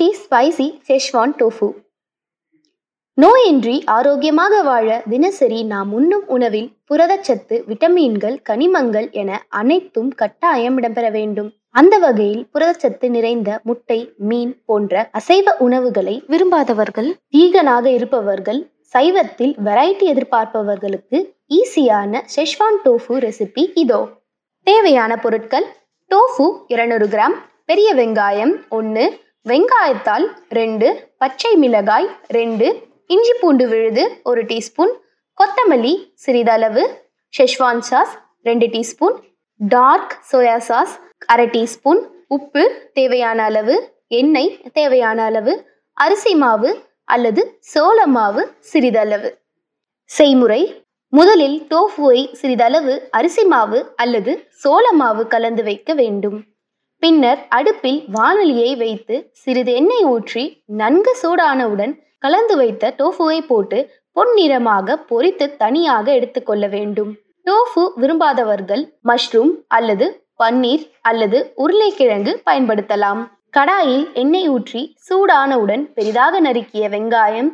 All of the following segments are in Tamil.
டேஸ்டி ஸ்பைசி செஷ்வான் டோஃபு நோயின்றி ஆரோக்கியமாக வாழ தினசரி நாம் உண்ணும் உணவில் புரதச்சத்து விட்டமின்கள் கனிமங்கள் என அனைத்தும் கட்டாயம் இடம்பெற வேண்டும். அந்த வகையில் புரதச்சத்து நிறைந்த முட்டை மீன் போன்ற அசைவ உணவுகளை விரும்பாதவர்கள் வீகனாக இருப்பவர்கள் சைவத்தில் வெரைட்டி எதிர்பார்ப்பவர்களுக்கு ஈஸியான செஷ்வான் டோஃபு ரெசிபி இதோ. தேவையான பொருட்கள் டோஃபு இருநூறு கிராம் பெரிய வெங்காயம் ஒன்று வெங்காயத்தால் ரெண்டு பச்சை மிளகாய் ரெண்டு இஞ்சி பூண்டு விழுது ஒரு டீஸ்பூன் கொத்தமல்லி சிறிதளவு ஷெஷ்வான் சாஸ் ரெண்டு டீஸ்பூன் டார்க் சோயா சாஸ் அரை டீஸ்பூன் உப்பு தேவையான அளவு எண்ணெய் தேவையான அளவு அரிசி மாவு அல்லது சோள மாவு சிறிதளவு. செய்முறை முதலில் டோஃபுவை சிறிதளவு அரிசி மாவு அல்லது சோள மாவு கலந்து வைக்க வேண்டும். பின்னர் அடுப்பில் வானொலியை வைத்து சிறிது எண்ணெய் ஊற்றி நன்கு சூடானவுடன் கலந்து வைத்த டோஃபுவை போட்டு பொன்னிறமாக பொரித்து தனியாக எடுத்துக்கொள்ள வேண்டும். டோஃபு விரும்பாதவர்கள் மஷ்ரூம் அல்லது பன்னீர் அல்லது உருளைக்கிழங்கு பயன்படுத்தலாம். கடாயில் எண்ணெய் ஊற்றி சூடானவுடன் பெரிதாக நறுக்கிய வெங்காயம்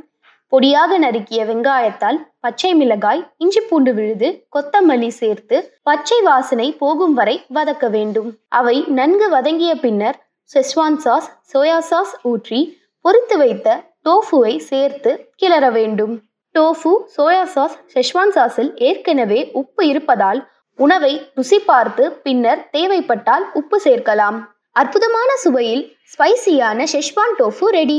பொடியாக நறுக்கிய வெங்காயத்தால் பச்சை மிளகாய் இஞ்சி பூண்டு விழுது கொத்தமல்லி சேர்த்து பச்சை வாசனை போகும் வரை வதக்க வேண்டும். அவை நன்கு வதங்கிய பின்னர் செஸ்வான் சாஸ் சோயா சாஸ் ஊற்றி பொறித்து வைத்த டோஃபுவை சேர்த்து கிளற வேண்டும். டோஃபு சோயா சாஸ் செஸ்வான் சாஸில் ஏற்கனவே உப்பு இருப்பதால் உணவை ருசி பார்த்து பின்னர் தேவைப்பட்டால் உப்பு சேர்க்கலாம். அற்புதமான சுவையில் ஸ்பைசியான ஷெஷ்வான் டோஃபு ரெடி